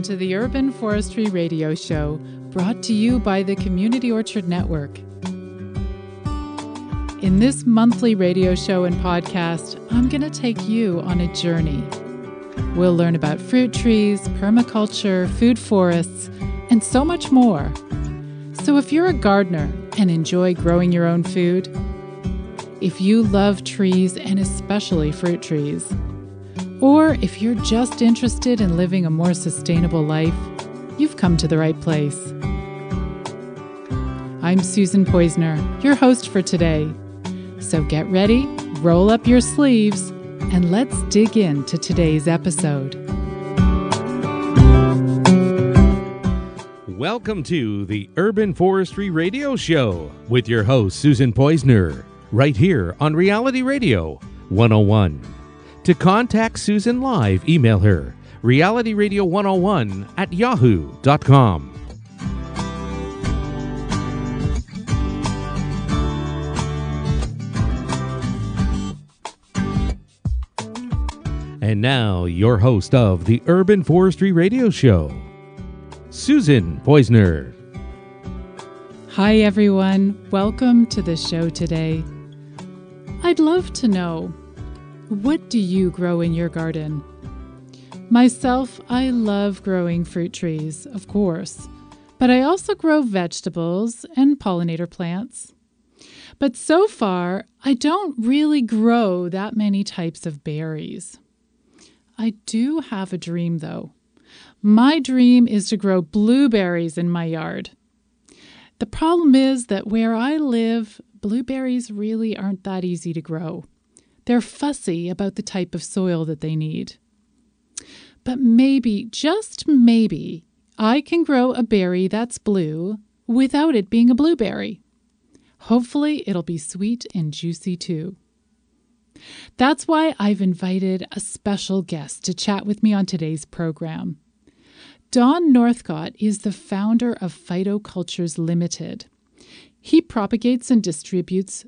welcome to the Urban Forestry Radio Show, brought to you by the Community Orchard Network. In this monthly radio show and podcast, I'm going to take you on a journey. We'll learn about fruit trees, permaculture, food forests, and so much more. So, if you're a gardener and enjoy growing your own food, if you love trees and especially fruit trees, or if you're just interested in living a more sustainable life, you've come to the right place. I'm Susan Poizner, your host for today. So get ready, roll up your sleeves, and let's dig into today's episode. Welcome to the Urban Forestry Radio Show with your host, Susan Poizner, right here on Reality Radio 101. To contact Susan live, email her realityradio101 at yahoo.com. And now, your host of the Urban Forestry Radio Show, Susan Poizner. Hi, everyone. Welcome to the show today. I'd love to know what do you grow in your garden? Myself, I love growing fruit trees, of course, but I also grow vegetables and pollinator plants. But so far, I don't really grow that many types of berries. I do have a dream, though. My dream is to grow blueberries in my yard. The problem is that where I live, blueberries really aren't that easy to grow. They're fussy about the type of soil that they need. But maybe, just maybe, I can grow a berry that's blue without it being a blueberry. Hopefully, it'll be sweet and juicy too. That's why I've invited a special guest to chat with me on today's program. Don Northcott is the founder of Phytocultures Limited. He propagates and distributes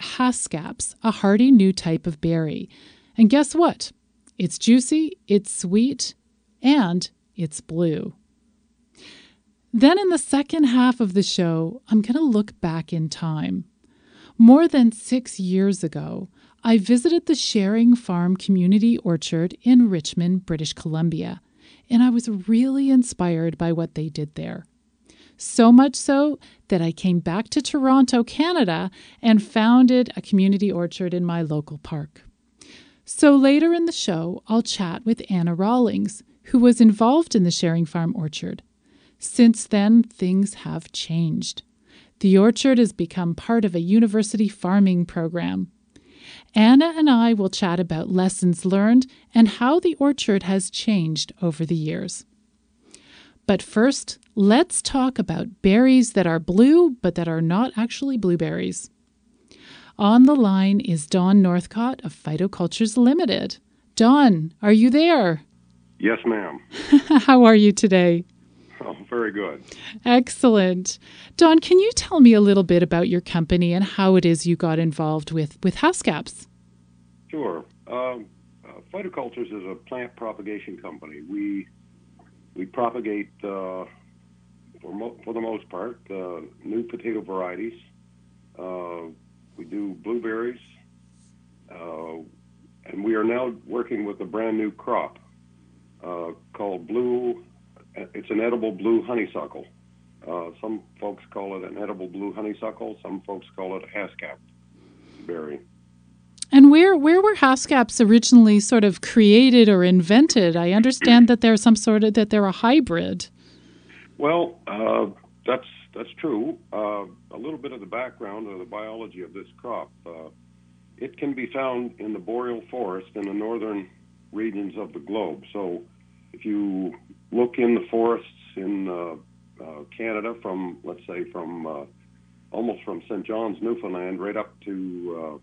haskaps, a hardy new type of berry. And guess what? It's juicy, it's sweet, and it's blue. Then, in the second half of the show, I'm going to look back in time. More than six years ago, I visited the Sharing Farm Community Orchard in Richmond, British Columbia, and I was really inspired by what they did there. So much so that I came back to Toronto, Canada, and founded a community orchard in my local park. So later in the show, I'll chat with Anna Rawlings, who was involved in the Sharing Farm Orchard. Since then, things have changed. The orchard has become part of a university farming program. Anna and I will chat about lessons learned and how the orchard has changed over the years. But first, let's talk about berries that are blue but that are not actually blueberries. On the line is Don Northcott of Phytocultures Limited. Don, are you there? Yes, ma'am. How are you today? Oh, very good. Excellent. Don, can you tell me a little bit about your company and how it is you got involved with, with Haskaps? Sure. Um, uh, Phytocultures is a plant propagation company. We we propagate uh, for, mo- for the most part uh, new potato varieties. Uh, we do blueberries, uh, and we are now working with a brand new crop uh, called blue. It's an edible blue honeysuckle. Uh, some folks call it an edible blue honeysuckle. Some folks call it a haskap berry. And where where were haskaps originally sort of created or invented? I understand that they're some sort of that they're a hybrid. Well, uh, that's that's true. Uh, a little bit of the background of the biology of this crop. Uh, it can be found in the boreal forest in the northern regions of the globe. So, if you look in the forests in uh, uh, Canada, from let's say from uh, almost from St. John's, Newfoundland, right up to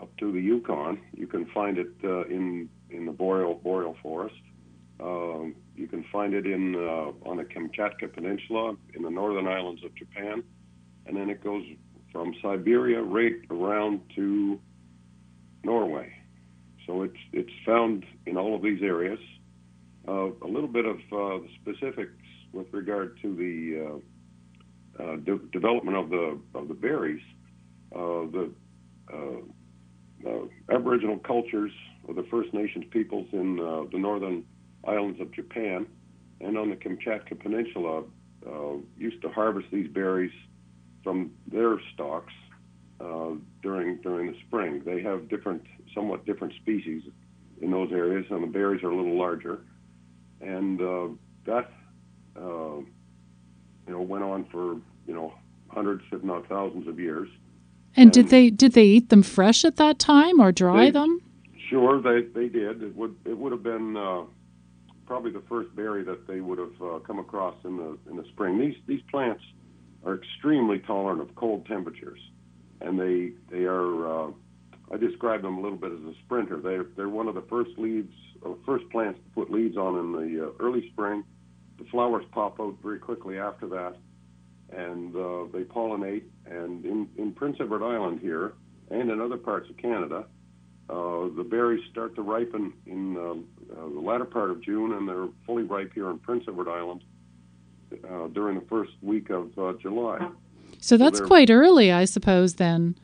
up to the Yukon. You can find it uh, in in the boreal boreal forest. Um, you can find it in uh, on the Kamchatka Peninsula in the northern islands of Japan, and then it goes from Siberia right around to Norway. So it's it's found in all of these areas, Uh, a little bit of uh, specifics with regard to the uh, de- development of the of the berries. the Aboriginal cultures of the First Nations peoples in the northern islands of Japan and on the Kamchatka Peninsula used to harvest these berries from their stalks uh, during during the spring. They have different, somewhat different species in those areas, and the berries are a little larger. And uh, that, uh, you know, went on for you know hundreds, if not thousands, of years. And, and did they did they eat them fresh at that time or dry they, them? Sure, they they did. It would it would have been uh, probably the first berry that they would have uh, come across in the in the spring. These these plants are extremely tolerant of cold temperatures, and they they are. Uh, I describe them a little bit as a sprinter. They're they're one of the first leaves, uh, first plants to put leaves on in the uh, early spring. The flowers pop out very quickly after that, and uh, they pollinate. And in in Prince Edward Island here, and in other parts of Canada, uh, the berries start to ripen in uh, uh, the latter part of June, and they're fully ripe here in Prince Edward Island uh, during the first week of uh, July. So that's so quite early, I suppose. Then.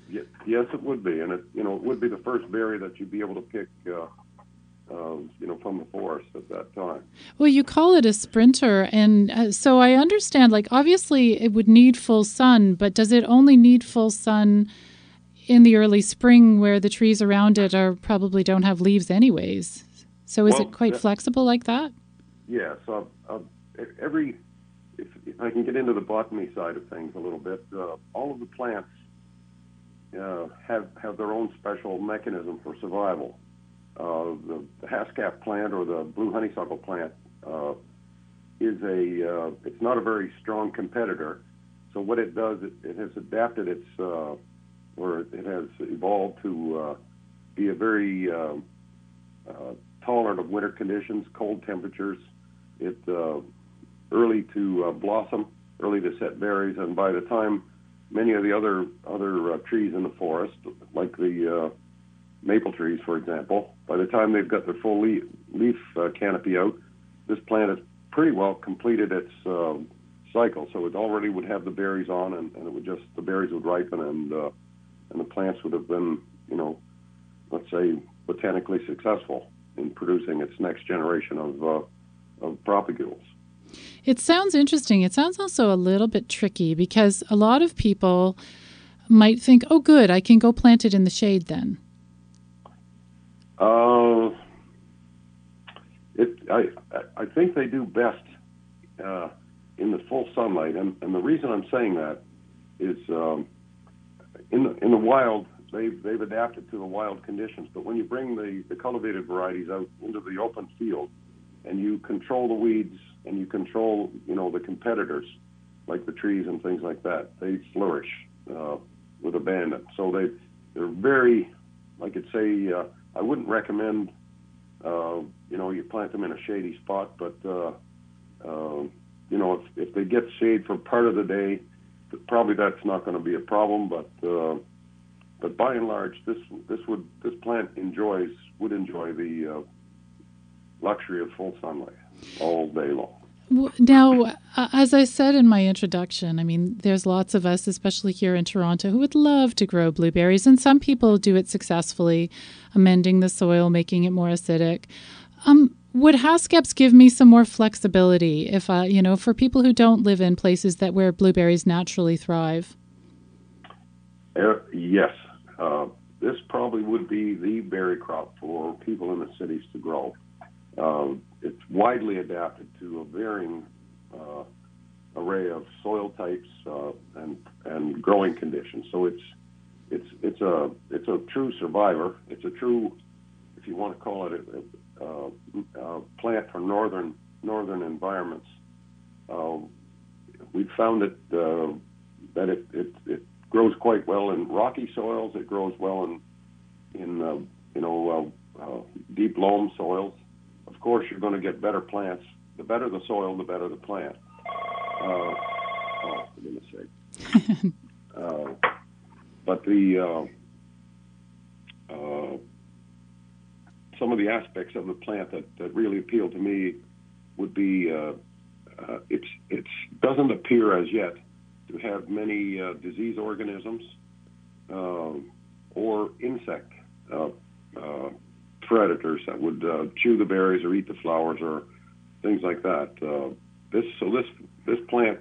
yes, it would be, and it you know it would be the first berry that you'd be able to pick. Uh, uh, you know, from the forest at that time. Well, you call it a sprinter, and uh, so I understand. Like, obviously, it would need full sun, but does it only need full sun in the early spring, where the trees around it are probably don't have leaves, anyways? So, is well, it quite that, flexible like that? Yeah, so, uh, every if, if I can get into the botany side of things a little bit, uh, all of the plants uh, have have their own special mechanism for survival. Uh, the, the haskap plant or the blue honeysuckle plant uh, is a uh, it's not a very strong competitor. So what it does, it, it has adapted its uh, or it has evolved to uh, be a very uh, uh, tolerant of winter conditions, cold temperatures. It uh, early to uh, blossom, early to set berries, and by the time many of the other other uh, trees in the forest, like the uh, maple trees, for example, by the time they've got their full leaf, leaf uh, canopy out, this plant has pretty well completed its uh, cycle. So it already would have the berries on, and, and it would just the berries would ripen, and uh, and the plants would have been, you know, let's say botanically successful in producing its next generation of uh, of propagules. It sounds interesting. It sounds also a little bit tricky because a lot of people might think, "Oh, good, I can go plant it in the shade then." Uh, it, I I think they do best uh, in the full sunlight, and, and the reason I'm saying that is um, in the in the wild they've they've adapted to the wild conditions, but when you bring the the cultivated varieties out into the open field and you control the weeds and you control, you know, the competitors like the trees and things like that. They flourish uh, with abandon. So they they're very, I could say, uh, I wouldn't recommend, uh, you know, you plant them in a shady spot, but uh, uh, you know, if if they get shade for part of the day, probably that's not going to be a problem. But uh, but by and large, this this would this plant enjoys would enjoy the uh, luxury of full sunlight all day long. Now, as I said in my introduction, I mean, there's lots of us, especially here in Toronto, who would love to grow blueberries, and some people do it successfully, amending the soil, making it more acidic. Um, would haskaps give me some more flexibility if, uh, you know, for people who don't live in places that where blueberries naturally thrive? Uh, yes, uh, this probably would be the berry crop for people in the cities to grow. Um, it's widely adapted to a varying uh, array of soil types uh, and and growing conditions. So it's it's it's a it's a true survivor. It's a true, if you want to call it a, a, a plant for northern northern environments. Uh, we've found that uh, that it, it it grows quite well in rocky soils. It grows well in in uh, you know uh, deep loam soils course, you're going to get better plants. The better the soil, the better the plant. Uh, oh, for goodness sake. uh, but the uh, uh, some of the aspects of the plant that, that really appeal to me would be uh, uh, it's it's doesn't appear as yet to have many uh, disease organisms uh, or insect uh, uh, predators that would uh, chew the berries or eat the flowers or things like that. Uh, this so this this plant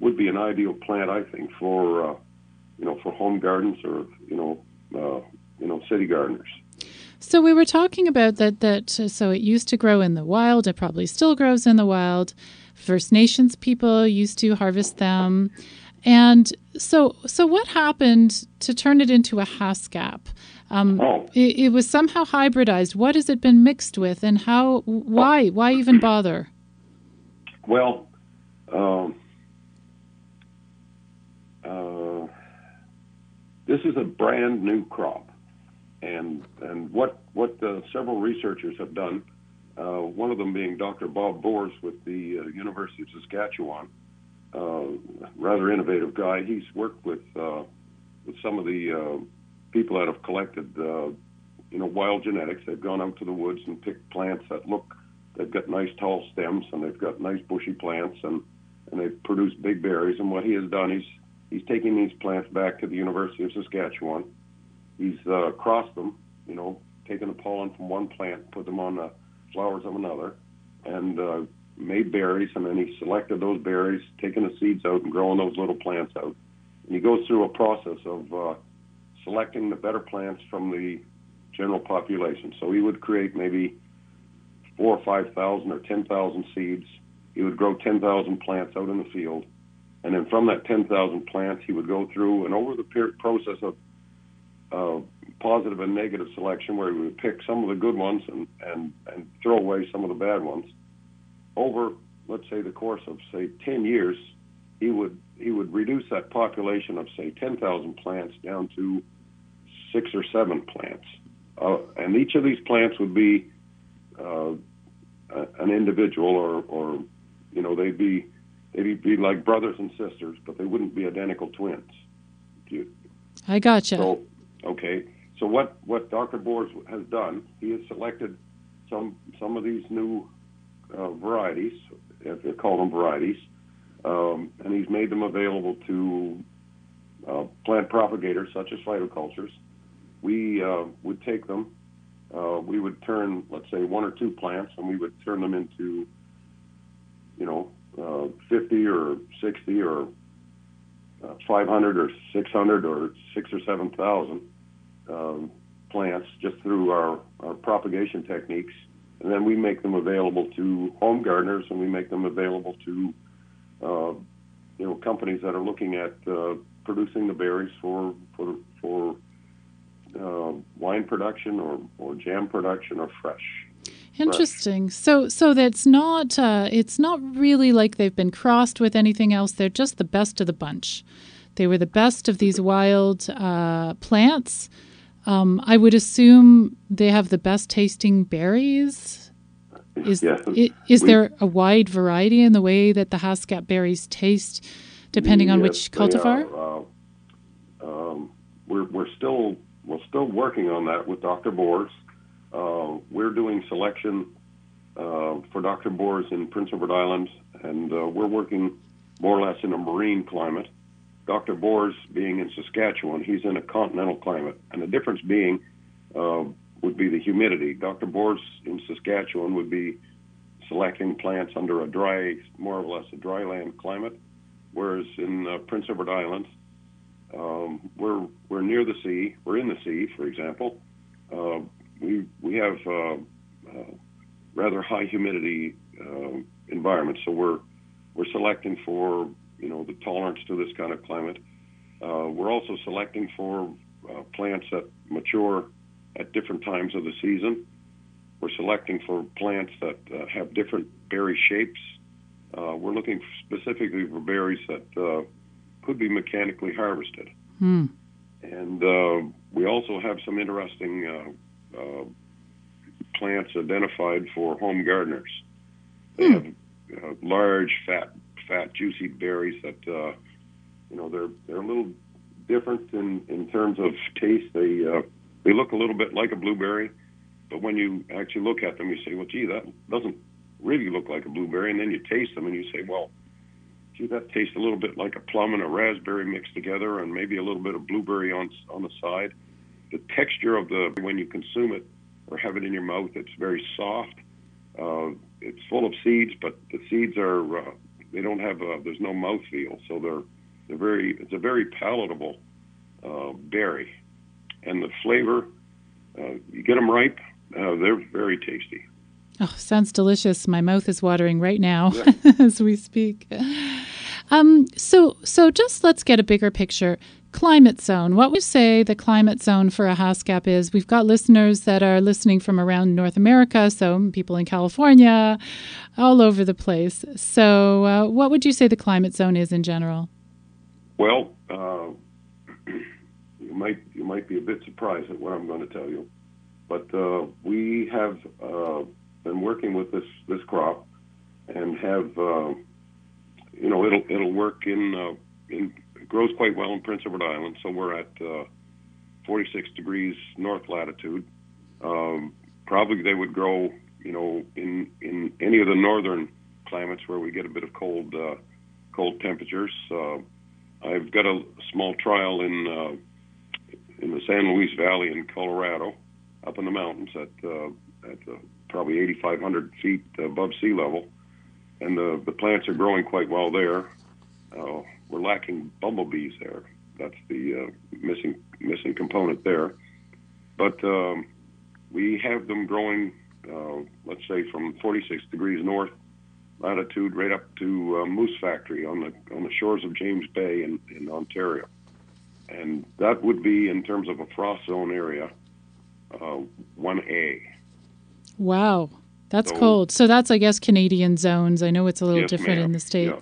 would be an ideal plant, I think, for uh, you know for home gardens or you know you know city gardeners. So we were talking about that that so it used to grow in the wild, it probably still grows in the wild. First Nations people used to harvest them. And so so what happened to turn it into a haskap? Um, oh. it, it, was somehow hybridized. What has it been mixed with, and how? Why? Why even bother? Well, um, uh, this is a brand new crop and and what what uh, several researchers have done, uh, one of them being Dr. Bob Bors with the uh, University of Saskatchewan, uh, rather innovative guy. He's worked with uh, with some of the uh, people that have collected you know wild genetics. They've gone out to the woods and picked plants that look they've got nice tall stems and they've got nice bushy plants and and they've produced big berries. And what he has done, he's he's taking these plants back to the University of Saskatchewan he's uh, crossed them, you know, taken the pollen from one plant, put them on the flowers of another, and uh, made berries, and then he selected those berries, taking the seeds out and growing those little plants out. And he goes through a process of uh, selecting the better plants from the general population. So he would create maybe four or five thousand or ten thousand seeds. He would grow ten thousand plants out in the field, and then from that ten thousand plants, he would go through and over the process of uh, positive and negative selection where he would pick some of the good ones and, and, and throw away some of the bad ones. Over, let's say, the course of, say, 10 years, he would, he would reduce that population of, say, 10,000 plants down to six or seven plants. Uh, and each of these plants would be uh, an individual or, or, you know, they'd be, they'd be like brothers and sisters, but they wouldn't be identical twins. I gotcha. So, Okay, so what, what Dr. Bors has done, he has selected some some of these new uh, varieties, if they call them varieties, um, and he's made them available to uh, plant propagators such as phytocultures. We uh, would take them, uh, we would turn, let's say, one or two plants, and we would turn them into, you know, uh, 50 or 60 or uh, 500 or 600 or six or 7,000 um, plants just through our, our propagation techniques. And then we make them available to home gardeners and we make them available to uh, you know companies that are looking at uh, producing the berries for for for uh, wine production or, or jam production or fresh. Interesting. Fresh. So so that's not uh, it's not really like they've been crossed with anything else. They're just the best of the bunch. They were the best of these wild uh, plants um, I would assume they have the best tasting berries. Is, yes. is, there a wide variety in the way that the Haskap berries taste, depending yes, on which cultivar? Uh, um, we're, we're still we're still working on that with Dr. Bors. Uh, we're doing selection uh, for Dr. Bors in Prince Edward Island, and uh, we're working more or less in a marine climate. Dr. Bors being in Saskatchewan, he's in a continental climate, and the difference being uh, would be the humidity. Dr. Bors in Saskatchewan would be selecting plants under a dry, more or less a dry land climate, whereas in uh, Prince Edward Island, um, we're we're near the sea. We're in the sea, for example. Uh, we we have uh, uh, rather high humidity uh, environments, so we're we're selecting for you know, the tolerance to this kind of climate. Uh, we're also selecting for uh, plants that mature at different times of the season. We're selecting for plants that uh, have different berry shapes. Uh, we're looking specifically for berries that uh, could be mechanically harvested. Hmm. And uh, we also have some interesting plants identified for home gardeners. They hmm. have large, fat fat, juicy berries that uh, you know they're they're a little different in in terms of taste. They uh, they look a little bit like a blueberry, but when you actually look at them, you say, well, gee, that doesn't really look like a blueberry, and then you taste them and you say, well, gee, that tastes a little bit like a plum and a raspberry mixed together, and maybe a little bit of blueberry on on the side. The texture of the when you consume it or have it in your mouth, it's very soft. Uh, it's full of seeds, but the seeds are uh, they don't have a, there's no mouth feel, so they're they're very it's a very palatable uh, berry, and the flavor uh, you get them ripe, uh, they're very tasty. Oh, sounds delicious. My mouth is watering right now yeah. as we speak. Um, so, so just let's get a bigger picture. Climate zone. What would you say the climate zone for a haskap is? We've got listeners that are listening from around North America, so people in California, all over the place. So, uh, what would you say the climate zone is in general? Well, uh, you might you might be a bit surprised at what I'm going to tell you, but uh, we have uh, been working with this this crop and have uh, you know it'll it'll work in uh, in it grows quite well in Prince Edward Island. So we're at uh, 46 degrees north latitude. Um, probably they would grow you know in in any of the northern climates where we get a bit of cold uh, cold temperatures. Uh, I've got a small trial in uh, in the San Luis Valley in Colorado, up in the mountains at uh, at uh, probably 8,500 feet above sea level, and the the plants are growing quite well there. Uh, we're lacking bumblebees there. That's the uh, missing missing component there. But um, we have them growing, uh, let's say, from 46 degrees north latitude right up to uh, Moose Factory on the on the shores of James Bay in, in Ontario, and that would be in terms of a frost zone area, uh, one A. Wow, that's so, cold. So that's I guess Canadian zones. I know it's a little yes, different ma'am. in the state. Yeah.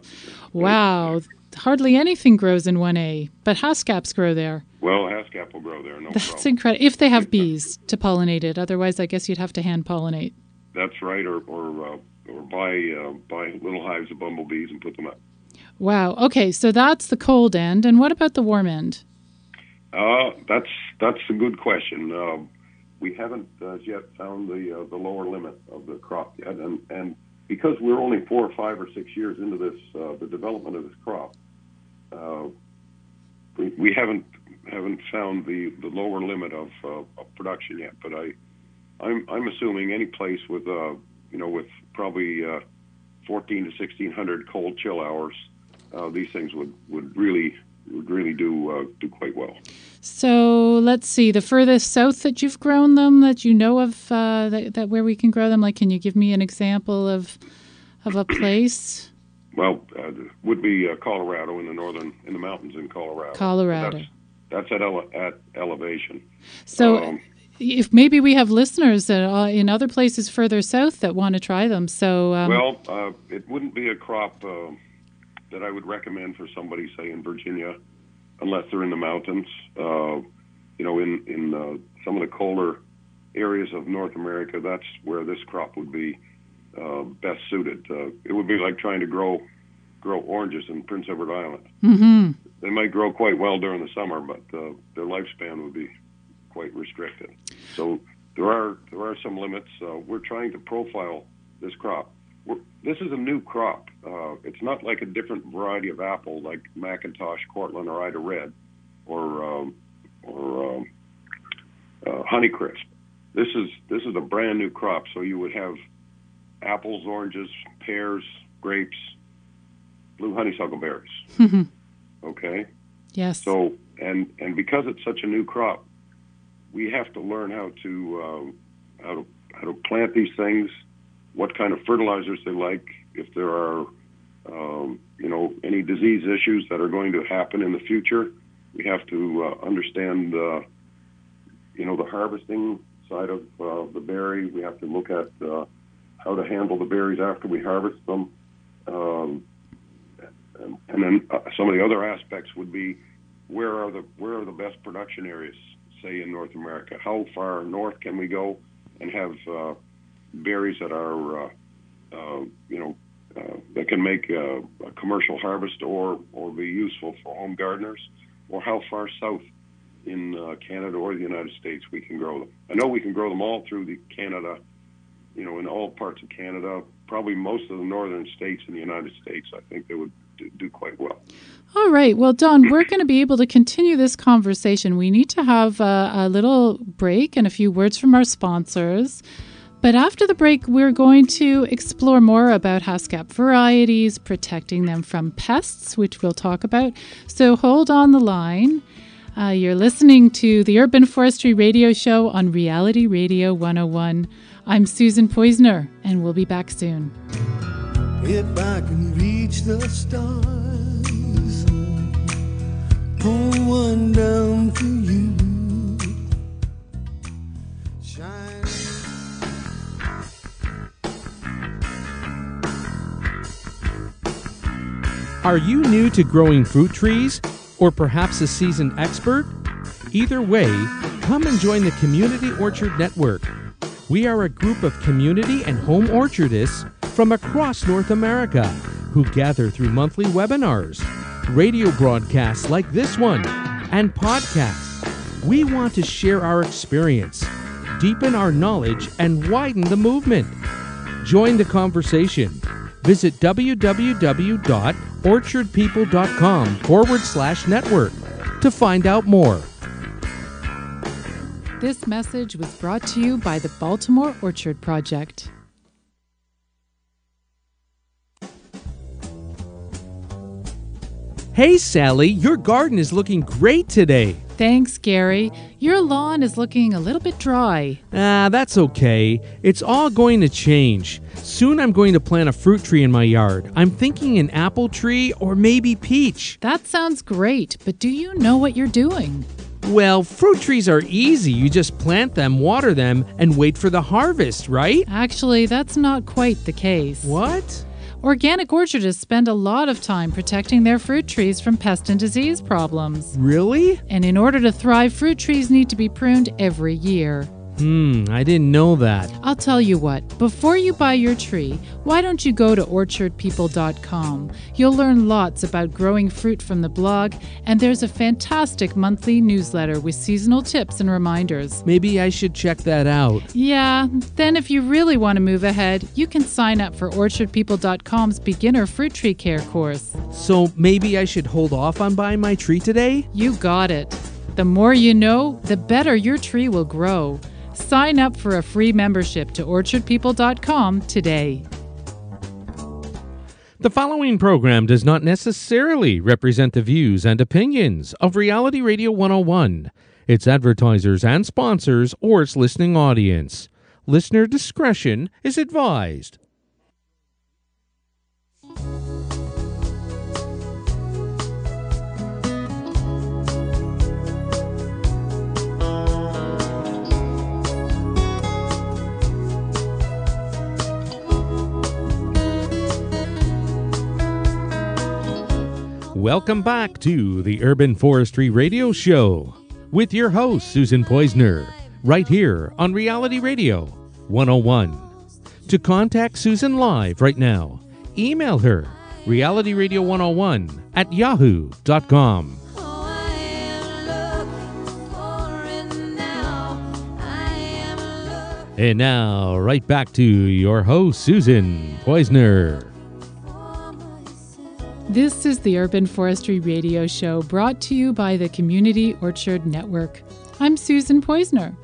Wow, hardly anything grows in one A, but haskaps grow there. Well, haskap will grow there. No That's problem. incredible. If they have bees to pollinate it, otherwise, I guess you'd have to hand pollinate. That's right, or or uh, or buy uh, buy little hives of bumblebees and put them up. Wow. Okay, so that's the cold end, and what about the warm end? Uh, that's that's a good question. Uh, we haven't uh, yet found the uh, the lower limit of the crop yet, and and because we're only four or five or six years into this uh, the development of this crop, uh, we, we haven't haven't found the, the lower limit of, uh, of production yet. But I I'm I'm assuming any place with uh you know with probably uh, 14 to 1600 cold chill hours, uh, these things would would really really do uh, do quite well. So let's see the furthest south that you've grown them that you know of uh, that, that where we can grow them. Like, can you give me an example of of a place? Well, uh, would be uh, Colorado in the northern in the mountains in Colorado. Colorado. That's, that's at ele- at elevation. So. Um, if maybe we have listeners that are in other places further south that want to try them, so um, well, uh, it wouldn't be a crop uh, that I would recommend for somebody, say in Virginia, unless they're in the mountains. Uh, you know, in in uh, some of the colder areas of North America, that's where this crop would be uh, best suited. Uh, it would be like trying to grow grow oranges in Prince Edward Island. hmm They might grow quite well during the summer, but uh, their lifespan would be quite restricted. So there are there are some limits. Uh, we're trying to profile this crop. This is a new crop. Uh, it's not like a different variety of apple like McIntosh, Cortland, or Ida Red, or um, or um, uh, Honeycrisp. This is this is a brand new crop. So you would have apples, oranges, pears, grapes, blue honeysuckle berries. Okay. yes. So and and because it's such a new crop, we have to learn how to um, how to how to plant these things, what kind of fertilizers they like, if there are um, you know any disease issues that are going to happen in the future. We have to uh, understand uh, you know the harvesting side of uh, the berry. We have to look at uh, how to handle the berries after we harvest them. Um, and, then uh, some of the other aspects would be where are the where are the best production areas, say in North America? How far north can we go and have uh, berries that are uh, uh, you know uh, that can make a, a commercial harvest or or be useful for home gardeners? Or how far south in uh, Canada or the United States we can grow them? I know we can grow them all through the Canada, you know, in all parts of Canada, probably most of the northern states in the United States. I think they would do, quite well. All right. Well, Don, we're going to be able to continue this conversation. We need to have a, a little break and a few words from our sponsors. But after the break, we're going to explore more about Haskap varieties, protecting them from pests, which we'll talk about. So hold on the line. Uh, you're listening to the Urban Forestry Radio Show on Reality Radio 101. I'm Susan Poizner, and we'll be back soon. If I can reach the stars, pull one down for you. Are you new to growing fruit trees? Or perhaps a seasoned expert? Either way, come and join the Community Orchard Network. We are a group of community and home orchardists from across North America who gather through monthly webinars, radio broadcasts like this one, and podcasts. We want to share our experience, deepen our knowledge, and widen the movement. Join the conversation. Visit www.orchardpeople.com forward slash network to find out more. This message was brought to you by the Baltimore Orchard Project. Hey, Sally, your garden is looking great today. Thanks, Gary. Your lawn is looking a little bit dry. Ah, that's okay. It's all going to change. Soon I'm going to plant a fruit tree in my yard. I'm thinking an apple tree or maybe peach. That sounds great, but do you know what you're doing? Well, fruit trees are easy. You just plant them, water them, and wait for the harvest, right? Actually, that's not quite the case. What? Organic orchardists spend a lot of time protecting their fruit trees from pest and disease problems. Really? And in order to thrive, fruit trees need to be pruned every year. Hmm, I didn't know that. I'll tell you what, before you buy your tree, why don't you go to orchardpeople.com? You'll learn lots about growing fruit from the blog, and there's a fantastic monthly newsletter with seasonal tips and reminders. Maybe I should check that out. Yeah, then if you really want to move ahead, you can sign up for orchardpeople.com's beginner fruit tree care course. So maybe I should hold off on buying my tree today? You got it. The more you know, the better your tree will grow. Sign up for a free membership to orchardpeople.com today. The following program does not necessarily represent the views and opinions of Reality Radio 101, its advertisers and sponsors, or its listening audience. Listener discretion is advised. Welcome back to the Urban Forestry Radio Show with your host, Susan Poizner, right here on Reality Radio 101. To contact Susan live right now, email her realityradio101 at yahoo.com. And now, right back to your host, Susan Poizner. This is the Urban Forestry Radio Show brought to you by the Community Orchard Network. I'm Susan Poizner,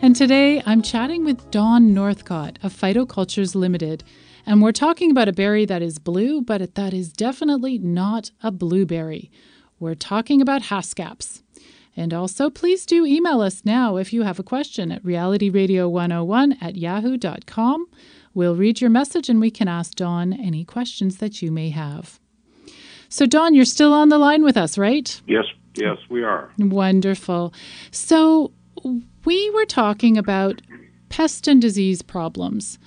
and today I'm chatting with Don Northcott of Phytocultures Limited. And we're talking about a berry that is blue, but that is definitely not a blueberry. We're talking about haskaps. And also, please do email us now if you have a question at realityradio101 at yahoo.com. We'll read your message and we can ask Don any questions that you may have. So, Don, you're still on the line with us, right? Yes, yes, we are. Wonderful. So, we were talking about pest and disease problems.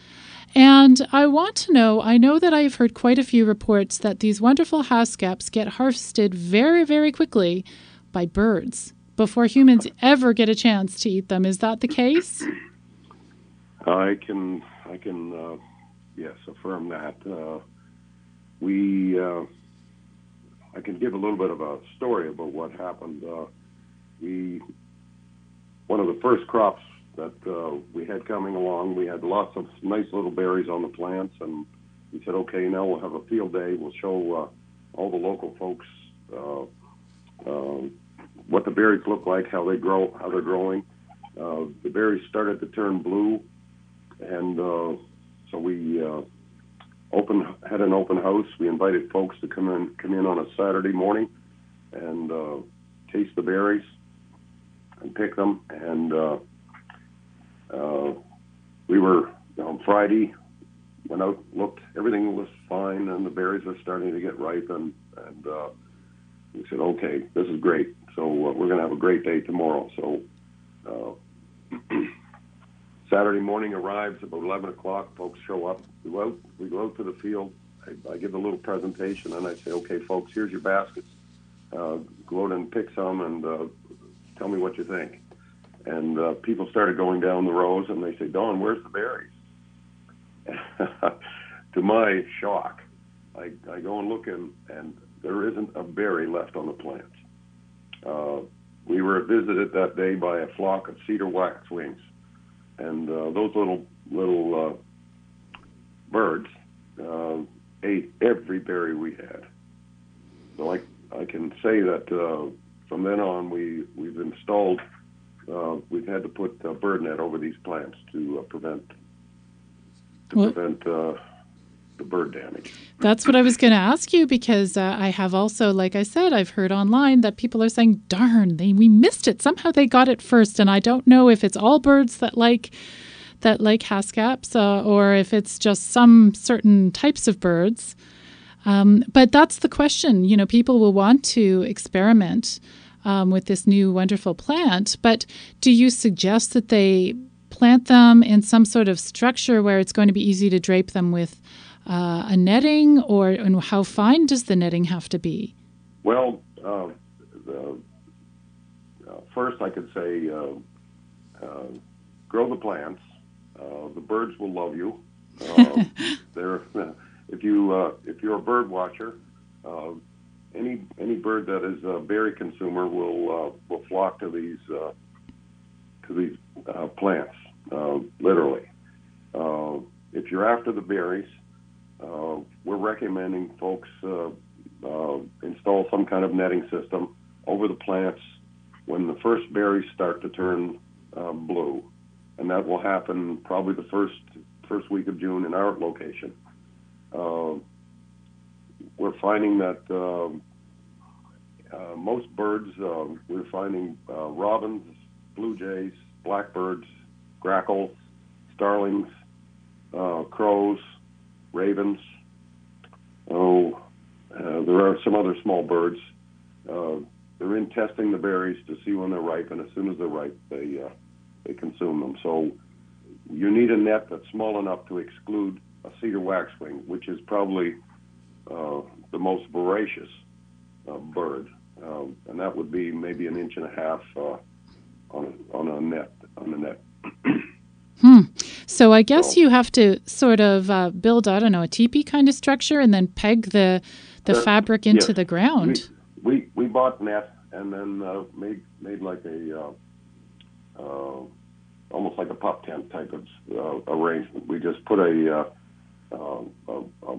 And I want to know I know that I've heard quite a few reports that these wonderful haskaps get harvested very, very quickly by birds before humans ever get a chance to eat them. Is that the case? I can, I can, uh, yes, affirm that. Uh, we, uh, I can give a little bit of a story about what happened. Uh, we, one of the first crops that uh, we had coming along, we had lots of nice little berries on the plants, and we said, okay, now we'll have a field day. We'll show uh, all the local folks uh, um what the berries look like, how they grow, how they're growing. Uh, the berries started to turn blue, and uh, so we uh, open had an open house. We invited folks to come in come in on a Saturday morning and uh, taste the berries and pick them. And uh, uh, we were on Friday went out looked everything was fine and the berries were starting to get ripe and and uh, we said okay this is great so uh, we're going to have a great day tomorrow so uh, Saturday morning arrives about 11 o'clock. Folks show up. We go out, we go out to the field. I, I give a little presentation and I say, okay, folks, here's your baskets. Uh, go out and pick some and uh, tell me what you think. And uh, people started going down the rows and they say, Don, where's the berries? to my shock, I, I go and look and, and there isn't a berry left on the plants. Uh, we were visited that day by a flock of cedar waxwings and uh, those little little uh, birds uh, ate every berry we had. So I I can say that uh, from then on we we've installed uh, we've had to put a bird net over these plants to uh, prevent to Well- prevent uh, the bird damage. That's what I was going to ask you because uh, I have also, like I said, I've heard online that people are saying, "Darn, they we missed it. Somehow they got it first. And I don't know if it's all birds that like that like haskaps uh, or if it's just some certain types of birds. Um, but that's the question. You know, people will want to experiment um, with this new wonderful plant. But do you suggest that they plant them in some sort of structure where it's going to be easy to drape them with uh, a netting, or and how fine does the netting have to be? Well, uh, the, uh, first I could say uh, uh, grow the plants. Uh, the birds will love you. Uh, they're, if you uh, if you're a bird watcher, uh, any any bird that is a berry consumer will uh, will flock to these uh, to these uh, plants, uh, literally. Uh, if you're after the berries, uh, we're recommending folks uh, uh, install some kind of netting system over the plants when the first berries start to turn uh, blue, and that will happen probably the first first week of June in our location. Uh, we're finding that uh, most birds, we're finding robins, blue jays, blackbirds, grackles, starlings, crows, ravens. Oh, uh, there are some other small birds. Uh, they're in testing the berries to see when they're ripe, and as soon as they're ripe, they uh, they consume them. So you need a net that's small enough to exclude a cedar waxwing, which is probably uh, the most voracious uh, bird, um, and that would be maybe an inch and a half uh, on on a net on a net. So I guess So- you have to sort of uh, build, I don't know, a teepee kind of structure, and then peg the the Uh, fabric into yes. the ground. We, we we bought net and then uh, made made like a uh, uh, almost like a pop tent type of uh, arrangement. We just put a, uh, uh, a, a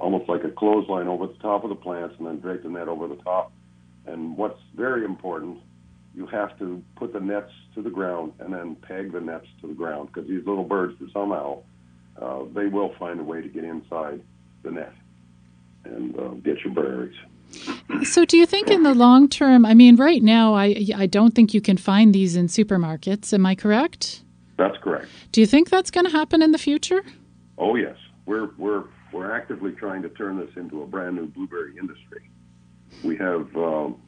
almost like a clothesline over the top of the plants and then drape the net over the top. And what's very important, you have to put the nets to the ground and then peg the nets to the ground because these little birds somehow uh, they will find a way to get inside the net and uh, get your berries. So, do you think in the long term? I mean, right now, I I don't think you can find these in supermarkets. Am I correct? That's correct. Do you think that's going to happen in the future? Oh yes, we're we're we're actively trying to turn this into a brand new blueberry industry. We have um,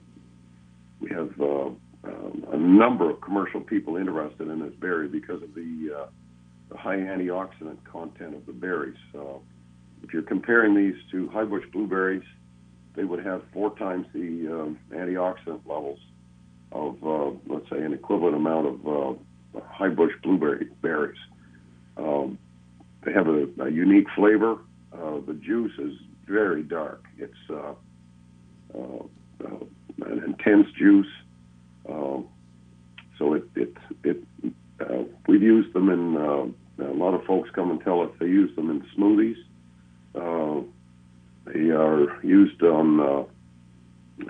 we have uh, um, a number of commercial people interested in this berry because of the, uh, the high antioxidant content of the berries. Uh, if you're comparing these to high bush blueberries, they would have four times the um, antioxidant levels of, uh, let's say, an equivalent amount of uh, high bush blueberry berries. Um, they have a, a unique flavor. Uh, the juice is very dark. It's uh, uh, uh, an intense juice. Um, so it it it uh, we've used them in uh, a lot of folks come and tell us they use them in smoothies. Uh, they are used on, uh,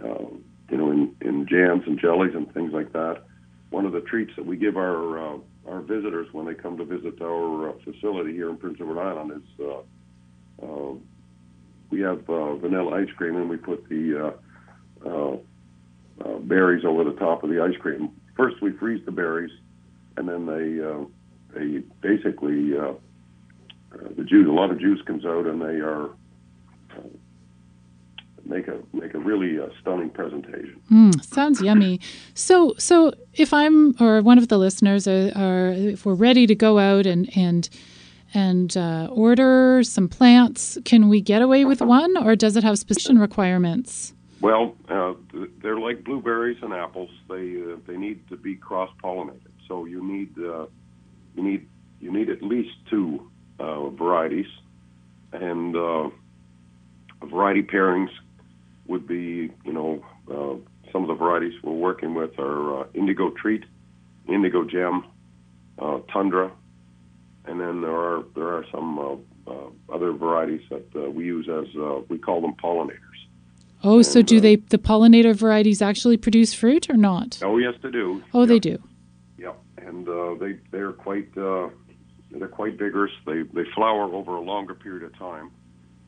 uh, you know, in, in jams and jellies and things like that. One of the treats that we give our uh, our visitors when they come to visit our uh, facility here in Prince Edward Island is uh, uh, we have uh, vanilla ice cream and we put the uh, uh, uh, berries over the top of the ice cream. First, we freeze the berries, and then they uh, they basically uh, uh, the juice. A lot of juice comes out, and they are uh, make a make a really uh, stunning presentation. Mm, sounds yummy. So, so if I'm or one of the listeners are, are if we're ready to go out and and and uh, order some plants, can we get away with one, or does it have specific requirements? Well, uh, they're like blueberries and apples. They uh, they need to be cross pollinated. So you need uh, you need you need at least two uh, varieties, and uh, variety pairings would be you know uh, some of the varieties we're working with are uh, indigo treat, indigo gem, uh, tundra, and then there are there are some uh, uh, other varieties that uh, we use as uh, we call them pollinators. Oh, so do uh, they the pollinator varieties actually produce fruit or not? Oh yes, they do. Oh, Yeah. they do. Yeah, and uh, they they're quite uh, they're quite vigorous. They they flower over a longer period of time,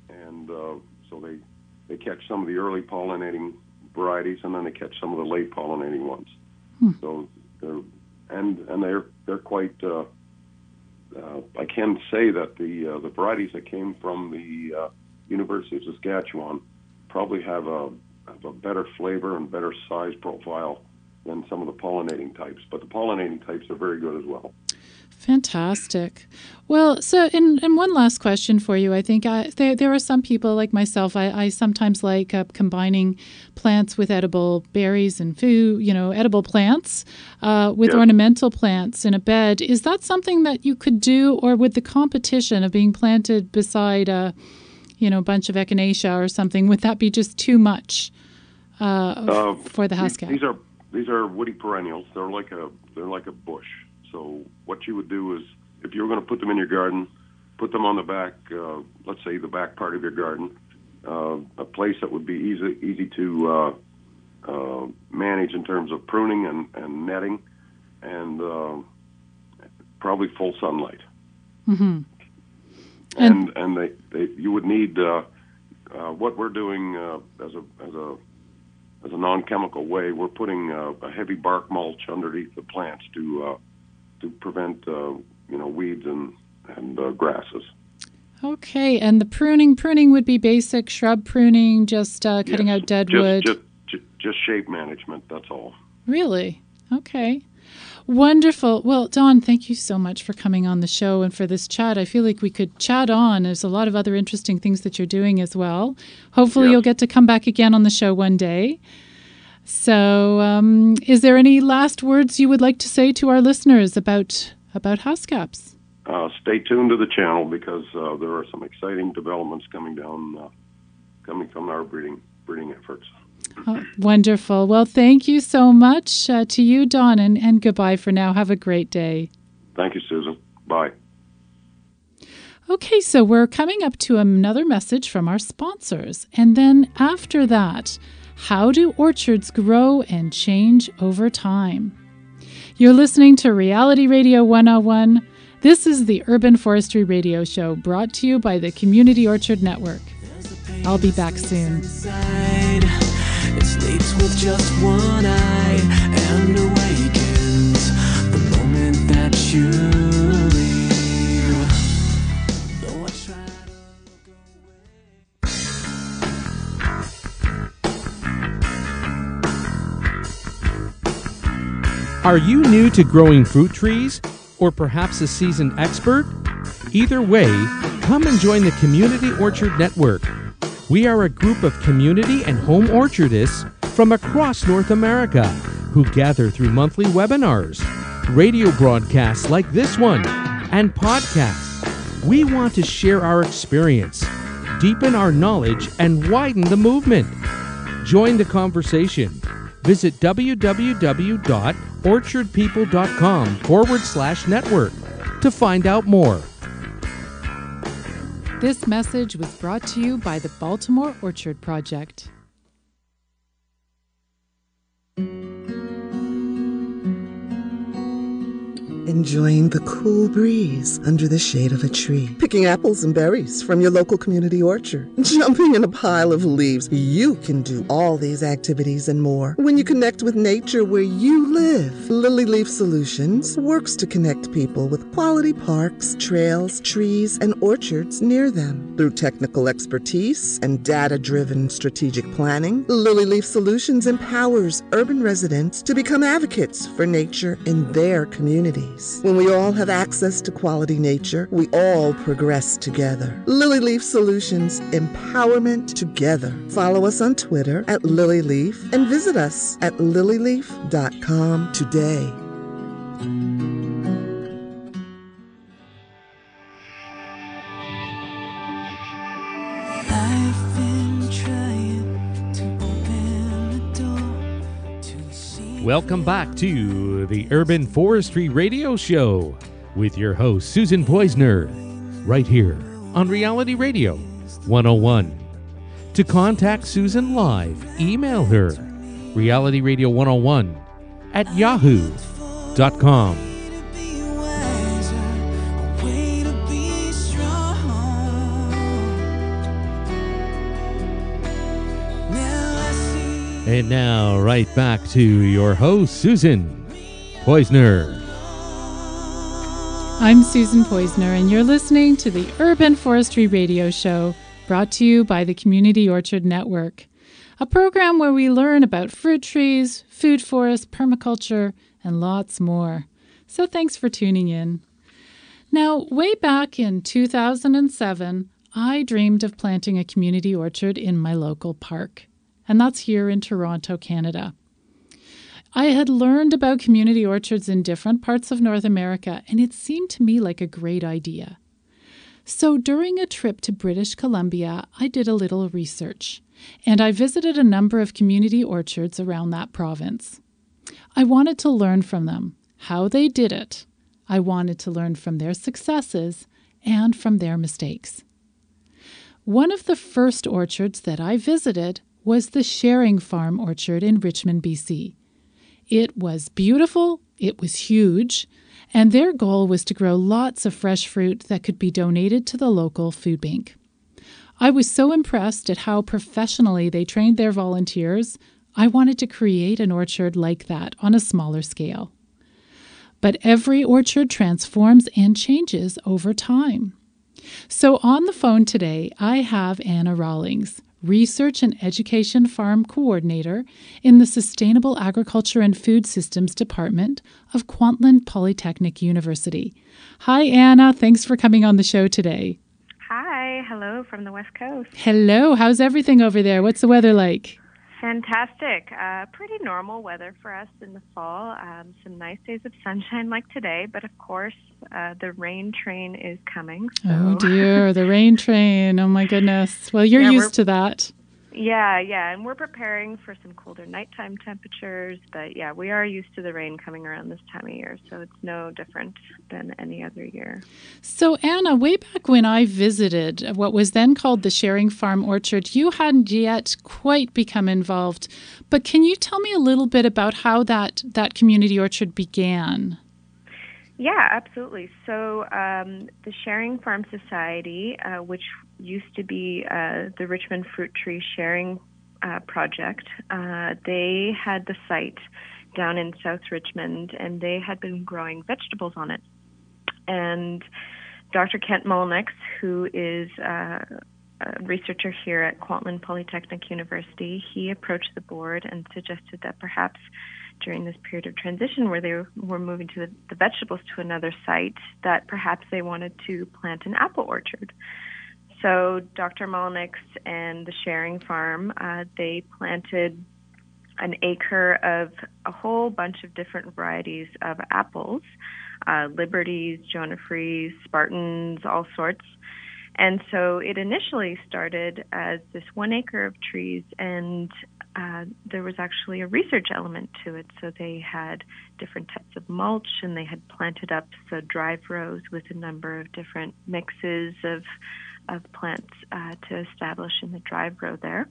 and uh, so they they catch some of the early pollinating varieties, and then they catch some of the late pollinating ones. So they're and and they're they're quite. Uh, uh, I can say that the uh, the varieties that came from the uh, University of Saskatchewan probably have a have a better flavor and better size profile than some of the pollinating types. But the pollinating types are very good as well. Fantastic. Well, so and, and one last question for you. I think I, there there are some people like myself. I, I sometimes like uh, combining plants with edible berries and food. You know, edible plants uh, with Yeah. ornamental plants in a bed. Is that something that you could do, or would the competition of being planted beside a, you know, a bunch of echinacea or something, would that be just too much uh, Uh, for the house these, cat? these are these are woody perennials. They're like a they're like a bush. So what you would do is, if you were going to put them in your garden, put them on the back, uh, let's say the back part of your garden, uh, a place that would be easy easy to uh, uh, manage in terms of pruning and, and netting, and probably full sunlight. hmm and and they, they you would need uh, uh, what we're doing uh, as a as a as a non-chemical way. We're putting uh, a heavy bark mulch underneath the plants to uh, to prevent uh, you know weeds and and uh, grasses. Okay, and the pruning pruning would be basic shrub pruning, just uh, cutting Yes. out dead just, wood. Just, just just shape management. That's all. Really? Okay. Wonderful. Well, Don, thank you so much for coming on the show and for this chat. I feel like we could chat on. There's a lot of other interesting things that you're doing as well. Hopefully, Yes. you'll get to come back again on the show one day. So, um, is there any last words you would like to say to our listeners about about haskaps? Uh, stay tuned to the channel because uh, there are some exciting developments coming down, uh, coming from our breeding breeding efforts. Oh, wonderful. Well, thank you so much uh, to you, Don, and, and goodbye for now. Have a great day. Thank you, Susan. Bye. Okay, so we're coming up to another message from our sponsors. And then after that, how do orchards grow and change over time? You're listening to Reality Radio 101. This is the Urban Forestry Radio Show brought to you by the Community Orchard Network. I'll be back soon. Sleeps with just one eye and awakens the moment that you. Are you new to growing fruit trees? Or perhaps a seasoned expert? Either way, come and join the Community Orchard Network. We are a group of community and home orchardists from across North America who gather through monthly webinars, radio broadcasts like this one, and podcasts. We want to share our experience, deepen our knowledge, and widen the movement. Join the conversation. Visit www.orchardpeople.com forward slash network to find out more. This message was brought to you by the Baltimore Orchard Project. Enjoying the cool breeze under the shade of a tree, picking apples and berries from your local community orchard, jumping in a pile of leaves. You can do all these activities and more when you connect with nature where you live. Lily Leaf Solutions works to connect people with quality parks, trails, trees, and orchards near them. Through technical expertise and data driven strategic planning, Lily Leaf Solutions empowers urban residents to become advocates for nature in their communities. When we all have access to quality nature, we all progress together. Lily Leaf Solutions, empowerment together. Follow us on Twitter at Lily Leaf and visit us at lilyleaf.com today. Welcome back to the Urban Forestry Radio Show with your host, Susan Poizner, right here on Reality Radio 101. To contact Susan live, email her realityradio101 at yahoo.com. And now, right back to your host, Susan Poizner. I'm Susan Poizner, and you're listening to the Urban Forestry Radio Show brought to you by the Community Orchard Network, a program where we learn about fruit trees, food forests, permaculture, and lots more. So thanks for tuning in. Now, way back in 2007, I dreamed of planting a community orchard in my local park, and that's here in Toronto, Canada. I had learned about community orchards in different parts of North America, and it seemed to me like a great idea. So during a trip to British Columbia, I did a little research, and I visited a number of community orchards around that province. I wanted to learn from them, how they did it. I wanted to learn from their successes and from their mistakes. One of the first orchards that I visited was the Sharing Farm Orchard in Richmond, BC. It was beautiful, it was huge, and their goal was to grow lots of fresh fruit that could be donated to the local food bank. I was so impressed at how professionally they trained their volunteers, I wanted to create an orchard like that on a smaller scale. But every orchard transforms and changes over time. So on the phone today, I have Anna Rawlings, Research and Education Farm Coordinator in the Sustainable Agriculture and Food Systems Department of Kwantlen Polytechnic University. Hi, Anna. Thanks for coming on the show today. Hi, hello from the West Coast. Hello. How's everything over there? What's the weather like? Fantastic. Uh, pretty normal weather for us in the fall. Um, some nice days of sunshine like today, but of course, uh, the rain train is coming. So. Oh, dear. The rain train. Oh, my goodness. Well, you're Yeah, used to that. Yeah, yeah, and we're preparing for some colder nighttime temperatures, but yeah, we are used to the rain coming around this time of year, so it's no different than any other year. So, Anna, way back when I visited what was then called the Sharing Farm Orchard, you hadn't yet quite become involved. But can you tell me a little bit about how that, that community orchard began? Yeah, absolutely. So um, the Sharing Farm Society, uh, which used to be uh, the Richmond Fruit Tree Sharing uh, Project, uh, they had the site down in South Richmond, and they had been growing vegetables on it. And Dr. Kent Mullinix, who is uh, a researcher here at Kwantlen Polytechnic University, he approached the board and suggested that perhaps during this period of transition where they were moving to the, the vegetables to another site that perhaps they wanted to plant an apple orchard. So Dr. Mullinix and the Sharing Farm, uh, they planted an acre of a whole bunch of different varieties of apples, uh, Liberties, Jonafrees, Spartans, all sorts. And so it initially started as this one acre of trees, and uh, there was actually a research element to it. So they had different types of mulch, and they had planted up the drive rows with a number of different mixes of of plants uh, to establish in the drive row there.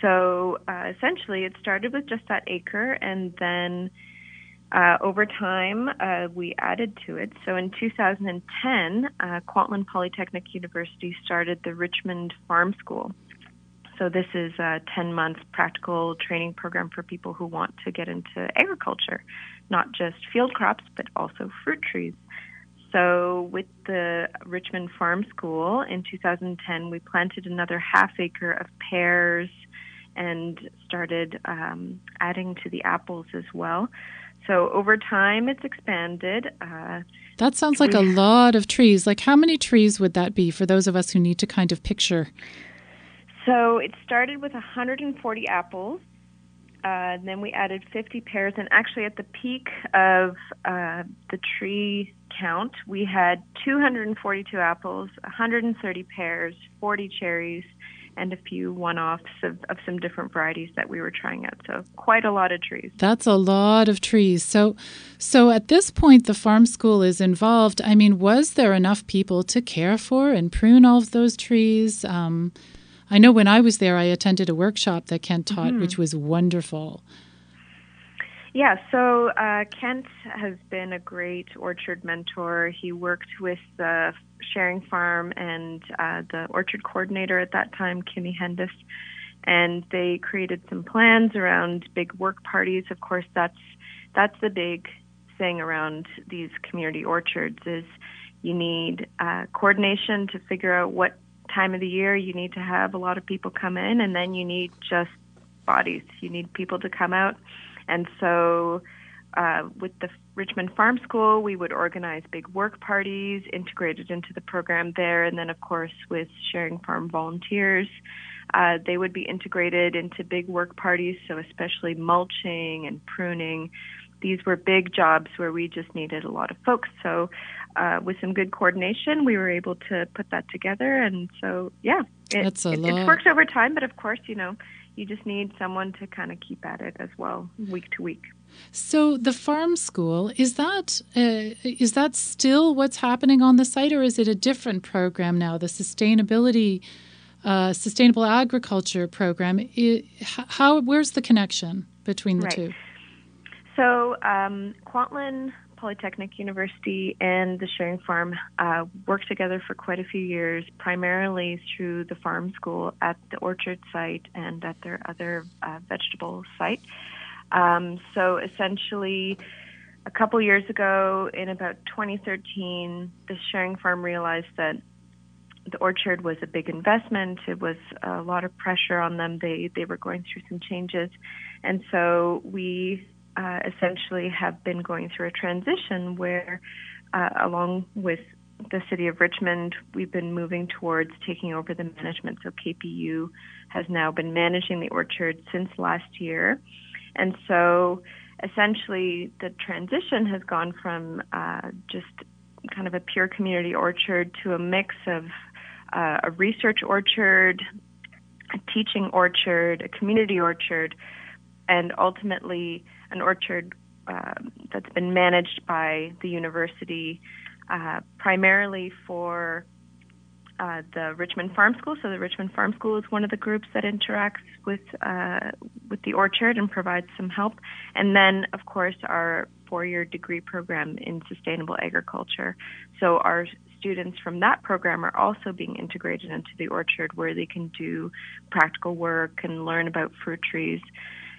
So uh, essentially, it started with just that acre, and then uh, over time, uh, we added to it. So in 2010, uh, Kwantlen Polytechnic University started the Richmond Farm School. So this is a 10 month practical training program for people who want to get into agriculture, not just field crops, but also fruit trees. So with the Richmond Farm School in 2010, we planted another half acre of pears and started um, adding to the apples as well. So over time, it's expanded. Uh, That sounds like a lot of trees. Like, how many trees would that be for those of us who need to kind of picture? So it started with 140 apples. Uh, and then we added 50 pears, and actually at the peak of uh, the tree count, we had 242 apples, 130 pears, 40 cherries, and a few one-offs of, of some different varieties that we were trying out. So quite a lot of trees. That's a lot of trees. So, so at this point, the farm school is involved. I mean, was there enough people to care for and prune all of those trees? Um, I know when I was there, I attended a workshop that Kent taught, which was wonderful. Yeah, so uh, Kent has been a great orchard mentor. He worked with the Sharing Farm and uh, the orchard coordinator at that time, Kimmy Hendis, and they created some plans around big work parties. Of course, that's that's the big thing around these community orchards is you need uh, coordination to figure out what time of the year you need to have a lot of people come in, and then you need just bodies. You need people to come out. And so, uh, with the Richmond Farm School, we would organize big work parties integrated into the program there. And then, of course, with Sharing Farm volunteers, uh, they would be integrated into big work parties, so especially mulching and pruning. These were big jobs where we just needed a lot of folks. So, uh, with some good coordination, we were able to put that together. And so, yeah, it, That's a it, lot. it's worked over time, but of course, you know, you just need someone to kind of keep at it as well, week to week. So the farm school is that uh, is that still what's happening on the site, or is it a different program now? The sustainability, uh, sustainable agriculture program. I h- how where's the connection between the Right. two? So, um, Kwantlen Polytechnic University and the Sharing Farm uh, worked together for quite a few years, primarily through the farm school at the orchard site and at their other uh, vegetable site. Um, so, essentially, a couple years ago, in about 2013, the Sharing Farm realized that the orchard was a big investment. It was a lot of pressure on them. They they were going through some changes, and so we uh, essentially have been going through a transition where, uh, along with the city of Richmond, we've been moving towards taking over the management. So KPU has now been managing the orchard since last year, and so essentially the transition has gone from uh, just kind of a pure community orchard to a mix of uh, a research orchard, a teaching orchard, a community orchard, and ultimately an orchard um that's been managed by the university uh, primarily for uh, the Richmond Farm School. So the Richmond Farm School is one of the groups that interacts with uh, with the orchard and provides some help. And then, of course, our four-year degree program in sustainable agriculture. So our students from that program are also being integrated into the orchard, where they can do practical work and learn about fruit trees.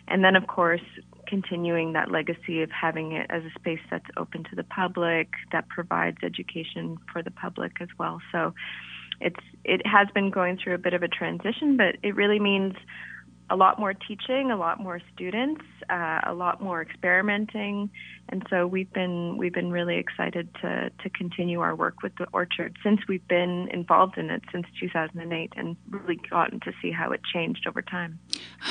And then, of course, continuing that legacy of having it as a space that's open to the public, that provides education for the public as well. So it's it has been going through a bit of a transition, but it really means a lot more teaching, a lot more students, uh, a lot more experimenting, and so we've been we've been really excited to to continue our work with the orchard since we've been involved in it since 2008, and really gotten to see how it changed over time.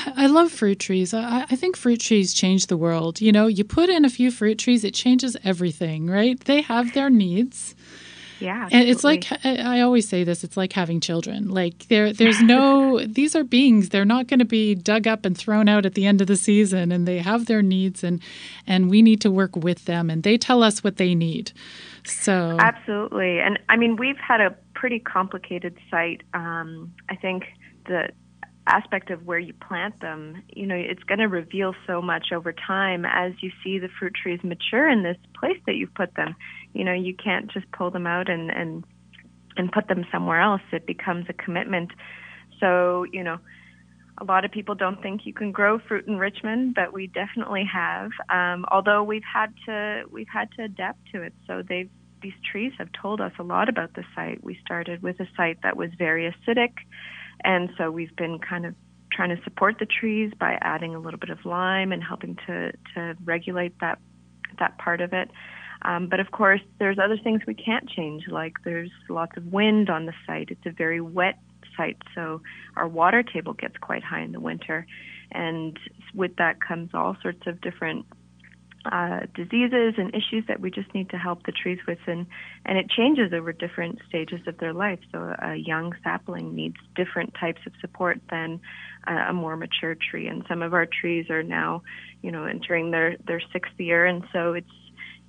I love fruit trees. I, I think fruit trees change the world. You know, you put in a few fruit trees, it changes everything, right? They have their needs. Yeah, And it's like I I always say this. It's like having children. Like there, there's no. these are beings. They're not going to be dug up and thrown out at the end of the season. And they have their needs, and and we need to work with them. And they tell us what they need. So Absolutely. And I mean, we've had a pretty complicated site. Um, I think the aspect of where you plant them, you know, it's going to reveal so much over time as you see the fruit trees mature in this place that you've put them. You know, you can't just pull them out and and and put them somewhere else. It becomes a commitment. So, you know, a lot of people don't think you can grow fruit in Richmond, but we definitely have. Um, although we've had to we've had to adapt to it. So they've these trees have told us a lot about the site. We started with a site that was very acidic, and so we've been kind of trying to support the trees by adding a little bit of lime and helping to to regulate that that part of it. Um, but of course, there's other things we can't change, like there's lots of wind on the site. It's a very wet site, so our water table gets quite high in the winter. And with that comes all sorts of different uh, diseases and issues that we just need to help the trees with, and and it changes over different stages of their life. So a young sapling needs different types of support than a, a more mature tree, and some of our trees are now, you know, entering their their sixth year, and so it's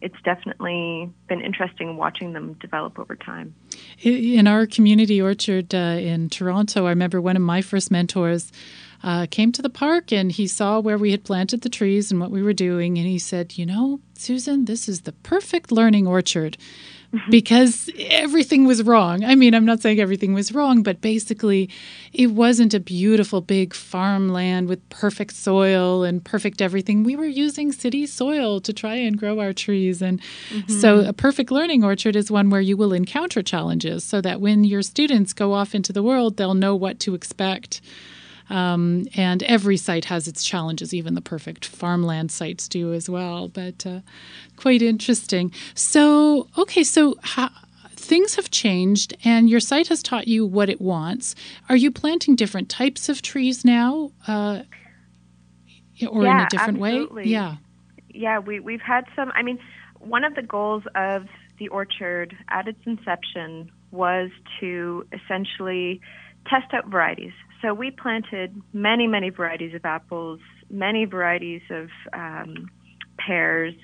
it's definitely been interesting watching them develop over time. In our community orchard uh, in Toronto, I remember one of my first mentors uh, came to the park and he saw where we had planted the trees and what we were doing. And he said, You know, Susan, this is the perfect learning orchard Mm-hmm. because everything was wrong. I mean, I'm not saying everything was wrong, but basically, it wasn't a beautiful big farmland with perfect soil and perfect everything. We were using city soil to try and grow our trees. And mm-hmm. so, a perfect learning orchard is one where you will encounter challenges so that when your students go off into the world, they'll know what to expect. Um, and every site has its challenges, even the perfect farmland sites do as well. But uh, quite interesting. So, okay, so how, things have changed, and your site has taught you what it wants. Are you planting different types of trees now, uh, or in a different absolutely. way? Yeah. yeah, we we've had some. I mean, one of the goals of the orchard at its inception was to essentially test out varieties. So we planted many, many varieties of apples, many varieties of um, pears,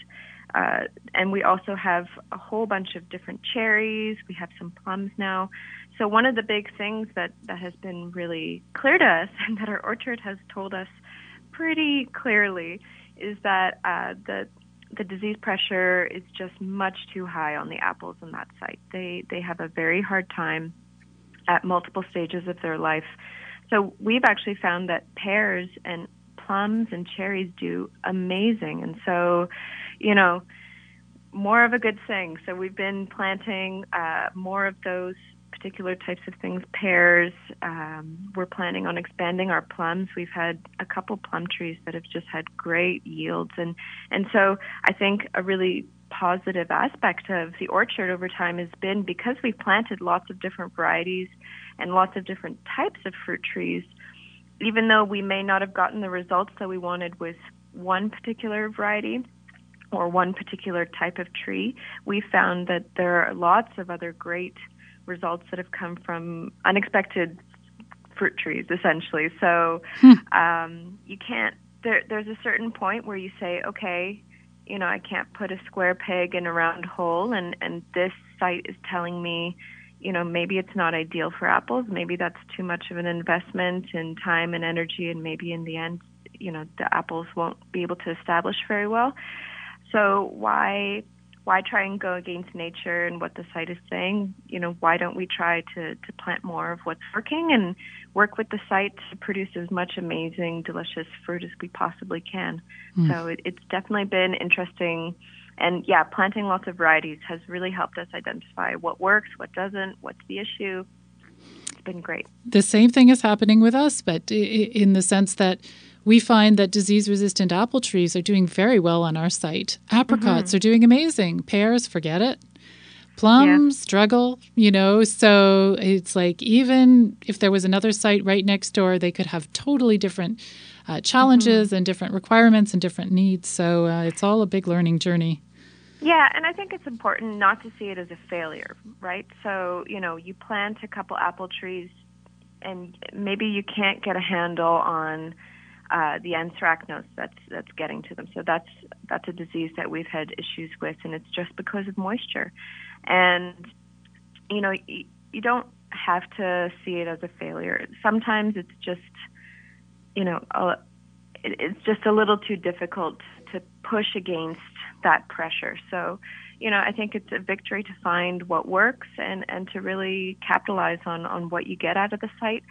uh, and we also have a whole bunch of different cherries. We have some plums now. So one of the big things that that has been really clear to us, and that our orchard has told us pretty clearly, is that uh, the the disease pressure is just much too high on the apples in that site. They they have a very hard time at multiple stages of their life. So we've actually found that pears and plums and cherries do amazing. And so, you know, more of a good thing. So we've been planting uh, more of those particular types of things. Pears. Um, we're planning on expanding our plums. We've had a couple plum trees that have just had great yields, and and so I think a really positive aspect of the orchard over time has been because we've planted lots of different varieties and lots of different types of fruit trees. Even though we may not have gotten the results that we wanted with one particular variety, or one particular type of tree, we found that there are lots of other great results that have come from unexpected fruit trees, essentially. So um, you can't. There, there's a certain point where you say, okay, you know, I can't put a square peg in a round hole, and and this site is telling me, you know, maybe it's not ideal for apples. Maybe that's too much of an investment in time and energy, and maybe in the end, you know, the apples won't be able to establish very well. So why why try and go against nature and what the site is saying? You know, why don't we try to to plant more of what's working and work with the site to produce as much amazing, delicious fruit as we possibly can? Hmm. So it, it's definitely been interesting. And yeah, planting lots of varieties has really helped us identify what works, what doesn't, what's the issue. It's been great. the same thing is happening with us, but in the sense that we find that disease resistant apple trees are doing very well on our site. Apricots mm-hmm. are doing amazing. Pears, forget it. Plums struggle, you know. So it's like even if there was another site right next door, they could have totally different uh, challenges and different requirements and different needs. So uh, it's all a big learning journey. Yeah, and I think it's important not to see it as a failure, right? So, you know, you plant a couple apple trees and maybe you can't get a handle on uh, the anthracnose that's that's getting to them. So that's that's a disease that we've had issues with, and it's just because of moisture. And you know, y- you don't have to see it as a failure. Sometimes it's just, you know, a, it, it's just a little too difficult to push against that pressure. So, you know, I think it's a victory to find what works and, and to really capitalize on, on what you get out of the site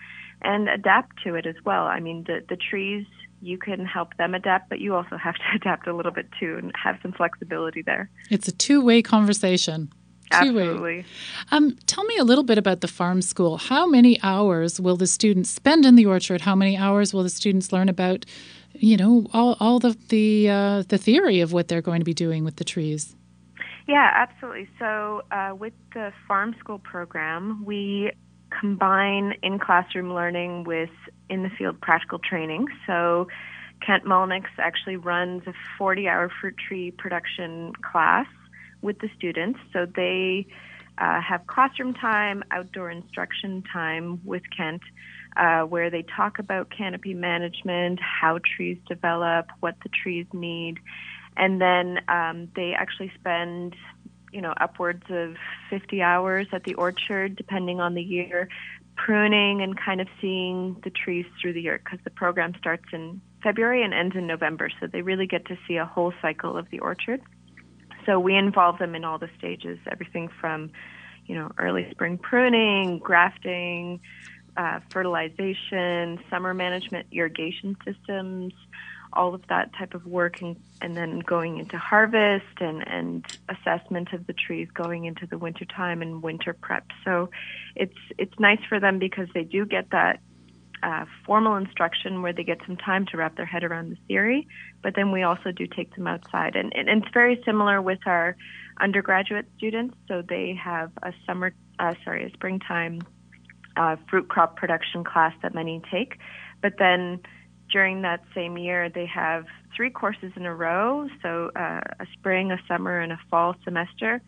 and adapt to it as well. I mean, the, the trees, you can help them adapt, but you also have to adapt a little bit too and have some flexibility there. It's a two way conversation. Absolutely. Um, tell me a little bit about the farm school. How many hours will the students spend in the orchard? How many hours will the students learn about, you know, all, all the the uh, the theory of what they're going to be doing with the trees? Yeah, absolutely. So, uh, with the farm school program, we combine in classroom learning with in the field practical training. So, Kent Mullinix actually runs a 40 hour fruit tree production class with the students. So, they uh, have classroom time, outdoor instruction time with Kent. Uh, where they talk about canopy management, how trees develop, what the trees need, and then um, they actually spend you know upwards of 50 hours at the orchard depending on the year pruning and kind of seeing the trees through the year because the program starts in february and ends in november so they really get to see a whole cycle of the orchard so we involve them in all the stages everything from you know early spring pruning grafting uh, fertilization summer management irrigation systems all of that type of work and, and then going into harvest and, and assessment of the trees going into the winter time and winter prep. So it's it's nice for them because they do get that uh, formal instruction where they get some time to wrap their head around the theory, but then we also do take them outside. And, and it's very similar with our undergraduate students. So they have a summer, uh, sorry, a springtime uh, fruit crop production class that many take, but then during that same year, they have three courses in a row so uh, a spring, a summer, and a fall semester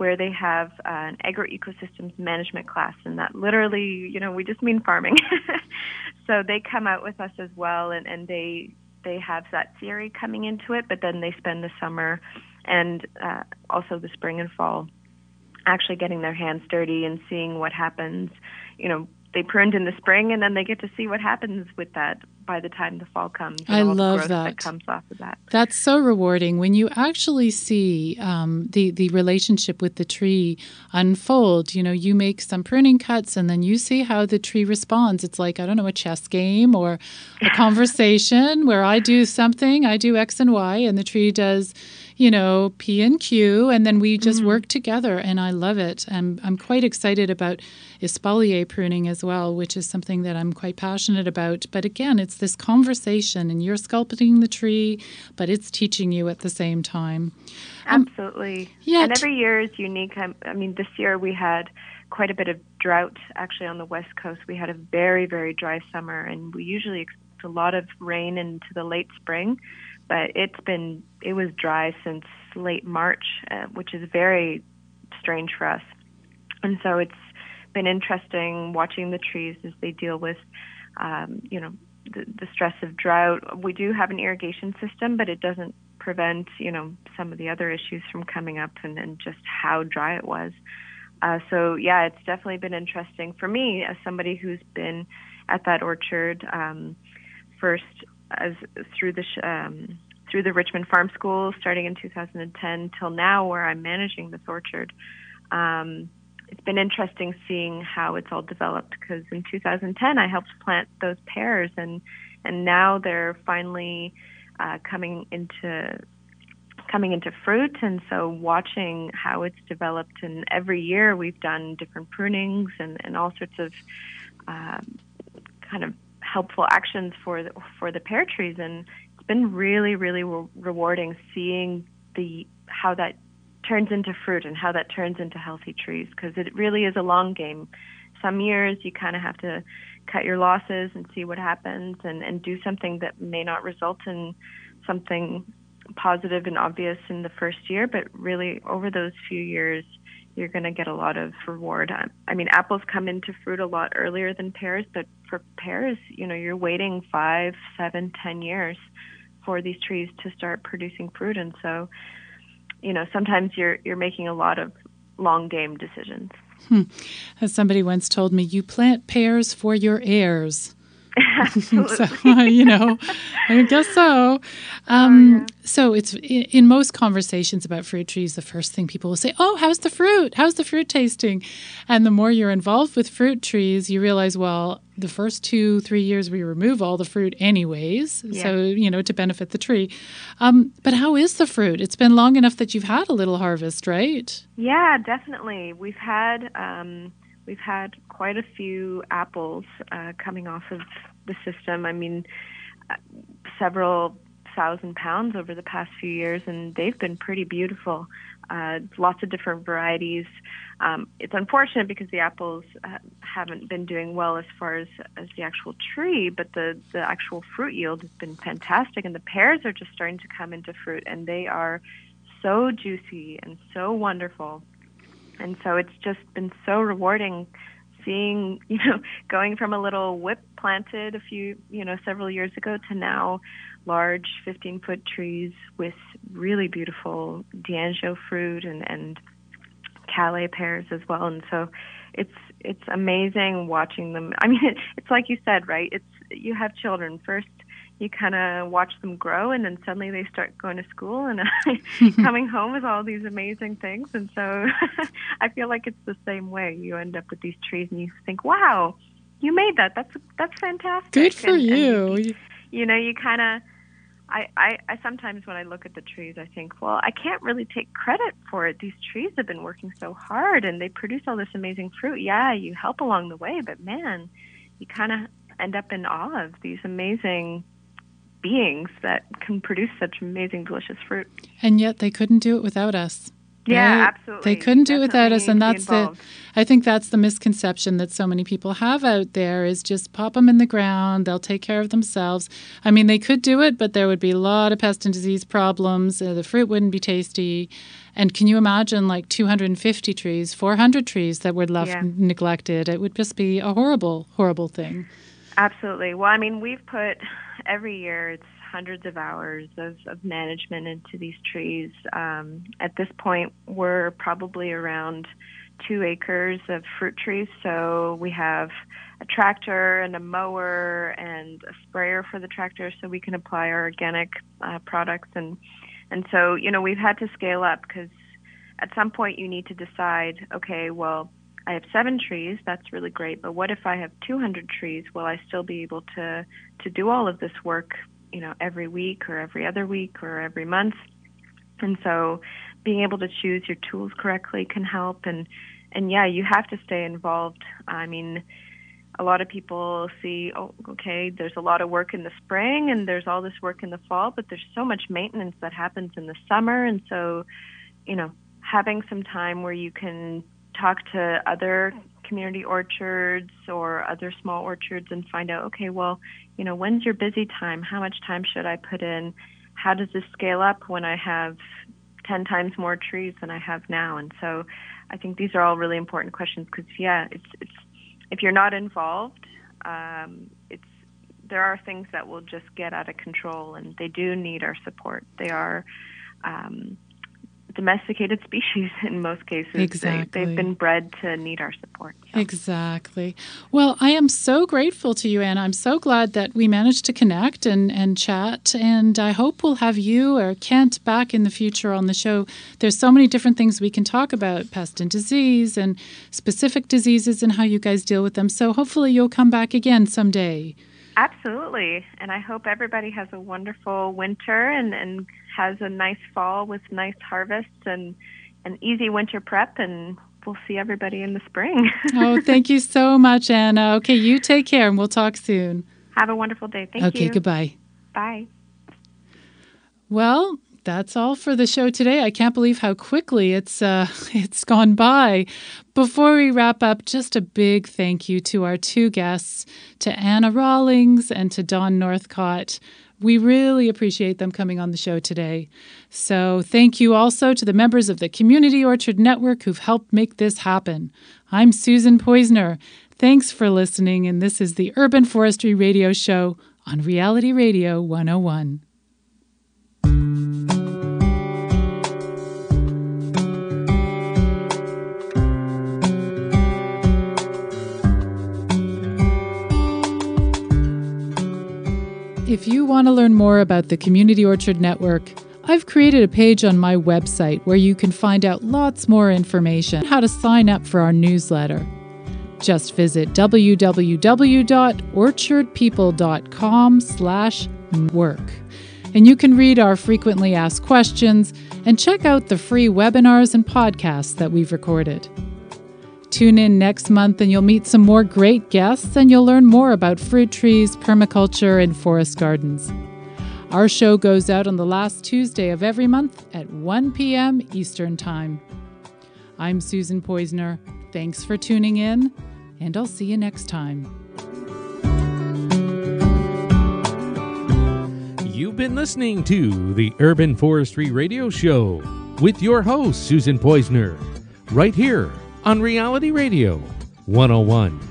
where they have uh, an agroecosystems management class. And that literally, you know, we just mean farming. so they come out with us as well, and, and they they have that theory coming into it, but then they spend the summer and uh, also the spring and fall actually getting their hands dirty and seeing what happens. You know, they pruned in the spring, and then they get to see what happens with that by the time the fall comes. and I all the love growth that. comes off of that. That's so rewarding when you actually see um, the the relationship with the tree unfold. You know, you make some pruning cuts, and then you see how the tree responds. It's like I don't know a chess game or a conversation where I do something, I do X and Y, and the tree does, you know, P and Q, and then we just mm-hmm. work together, and I love it. I'm I'm quite excited about espalier pruning as well, which is something that I'm quite passionate about. But again, it's this conversation, and you're sculpting the tree, but it's teaching you at the same time. Um, Absolutely. yeah, and every year is unique. I, I mean, this year we had quite a bit of drought actually on the west coast. We had a very, very dry summer, and we usually expect a lot of rain into the late spring. But it's been, it was dry since late March, uh, which is very strange for us. And so it's been interesting watching the trees as they deal with, um, you know, the, the stress of drought. We do have an irrigation system, but it doesn't prevent, you know, some of the other issues from coming up and, and just how dry it was. Uh, so yeah, it's definitely been interesting for me as somebody who's been at that orchard um, first as through the um, through the Richmond Farm School starting in 2010 till now, where I'm managing this orchard. Um, it's been interesting seeing how it's all developed because in 2010 I helped plant those pears and and now they're finally uh, coming into coming into fruit and so watching how it's developed and every year we've done different prunings and, and all sorts of um, kind of helpful actions for the, for the pear trees and it's been really really re- rewarding seeing the how that turns into fruit and how that turns into healthy trees because it really is a long game. Some years you kind of have to cut your losses and see what happens and, and do something that may not result in something positive and obvious in the first year, but really over those few years, you're going to get a lot of reward. I- mean, apples come into fruit a lot earlier than pears, but for pears, you know, you're waiting five, seven, ten years for these trees to start producing fruit, and so, you know, sometimes you're you're making a lot of long game decisions. Hmm. As somebody once told me, you plant pears for your heirs. So you know i guess so. Um, so it's in most conversations about fruit trees the first thing people will say oh how's the fruit? How's the fruit tasting? And the more you're involved with fruit trees you realize well the first two three years we remove all the fruit anyways so you know to benefit the tree. Um, but how is the fruit? It's been long enough that you've had a little harvest right? Yeah, definitely. We've had um, we've had quite a few apples uh, coming off of the system. I mean, uh, several thousand pounds over the past few years, and they've been pretty beautiful. Uh, lots of different varieties. Um, it's unfortunate because the apples uh, haven't been doing well as far as as the actual tree, but the the actual fruit yield has been fantastic, and the pears are just starting to come into fruit, and they are so juicy and so wonderful. And so it's just been so rewarding seeing, you know, going from a little whip planted a few, you know, several years ago to now large 15 foot trees with really beautiful D'Anjou fruit and, and Calais pears as well. And so it's, it's amazing watching them. I mean, it's like you said, right? It's, you have children first you kind of watch them grow and then suddenly they start going to school and coming home with all these amazing things. And so i feel like it's the same way. You end up with these trees and you think wow you made that. That's that's fantastic. Good for And- and you you. know you kind of I, I i sometimes when i look at the trees i think well i can't really take credit for it. These trees have been working so hard and they produce all this amazing fruit. Yeah you help along the way but man you kind of end up in awe of these amazing beings that can produce such amazing delicious fruit and yet they couldn't do it without us yeah right? absolutely They couldn't do it without us, and that's the. I think that's the misconception that so many people have out there is just pop them in the ground. They'll take care of themselves. I mean, they could do it, but there would be a lot of pest and disease problems. Uh, the fruit wouldn't be tasty. And can you imagine like 250 trees, 400 trees that were left Yeah. neglected? It would just be a horrible, horrible thing. Absolutely. Well, I mean, we've put every year it's hundreds of hours of, of management into these trees. Um, at this point, we're probably around two acres of fruit trees. So we have a tractor and a mower and a sprayer for the tractor, so we can apply our organic uh, products. And and so you know we've had to scale up because at some point you need to decide. Okay, well I have seven trees. That's really great. But what if I have 200 trees? Will I still be able to to do all of this work, you know, every week or every other week or every month? And so, being able to choose your tools correctly can help. And and yeah, you have to stay involved. I mean, a lot of people see, oh, okay, there's a lot of work in the spring and there's all this work in the fall, but there's so much maintenance that happens in the summer. And so, you know, having some time where you can talk to other community orchards or other small orchards and find out, okay, well, you know, when's your busy time? How much time should I put in? How does this scale up when I have 10 times more trees than I have now? And so I think these are all really important questions because, yeah, it's, it's, if you're not involved, um, it's, there are things that will just get out of control and they do need our support. They are, um, domesticated species in most cases. They, Exactly. they've been bred to need our support. So. Exactly. Well, I am so grateful to you, Anna. I'm so glad that we managed to connect and, and chat. And I hope we'll have you or Kent back in the future on the show. There's so many different things we can talk about pest and disease and specific diseases and how you guys deal with them. So hopefully you'll come back again someday. Absolutely. And I hope everybody has a wonderful winter and, and has a nice fall with nice harvests and an easy winter prep. And we'll see everybody in the spring. oh, thank you so much, Anna. Okay, you take care and we'll talk soon. Have a wonderful day. Thank okay, you. Okay, goodbye. Bye. Well, that's all for the show today. I can't believe how quickly it's uh, it's gone by. Before we wrap up, just a big thank you to our two guests, to Anna Rawlings and to Don Northcott. We really appreciate them coming on the show today. So, thank you also to the members of the Community Orchard Network who've helped make this happen. I'm Susan Poizner. Thanks for listening, and this is the Urban Forestry Radio Show on Reality Radio 101. If you want to learn more about the Community Orchard Network, I've created a page on my website where you can find out lots more information how to sign up for our newsletter. Just visit www.orchardpeople.com/work. And you can read our frequently asked questions and check out the free webinars and podcasts that we've recorded. Tune in next month and you'll meet some more great guests and you'll learn more about fruit trees, permaculture, and forest gardens. Our show goes out on the last Tuesday of every month at 1 p.m. Eastern Time. I'm Susan Poizner. Thanks for tuning in, and I'll see you next time. You've been listening to the Urban Forestry Radio Show with your host, Susan Poizner, right here on Reality Radio 101.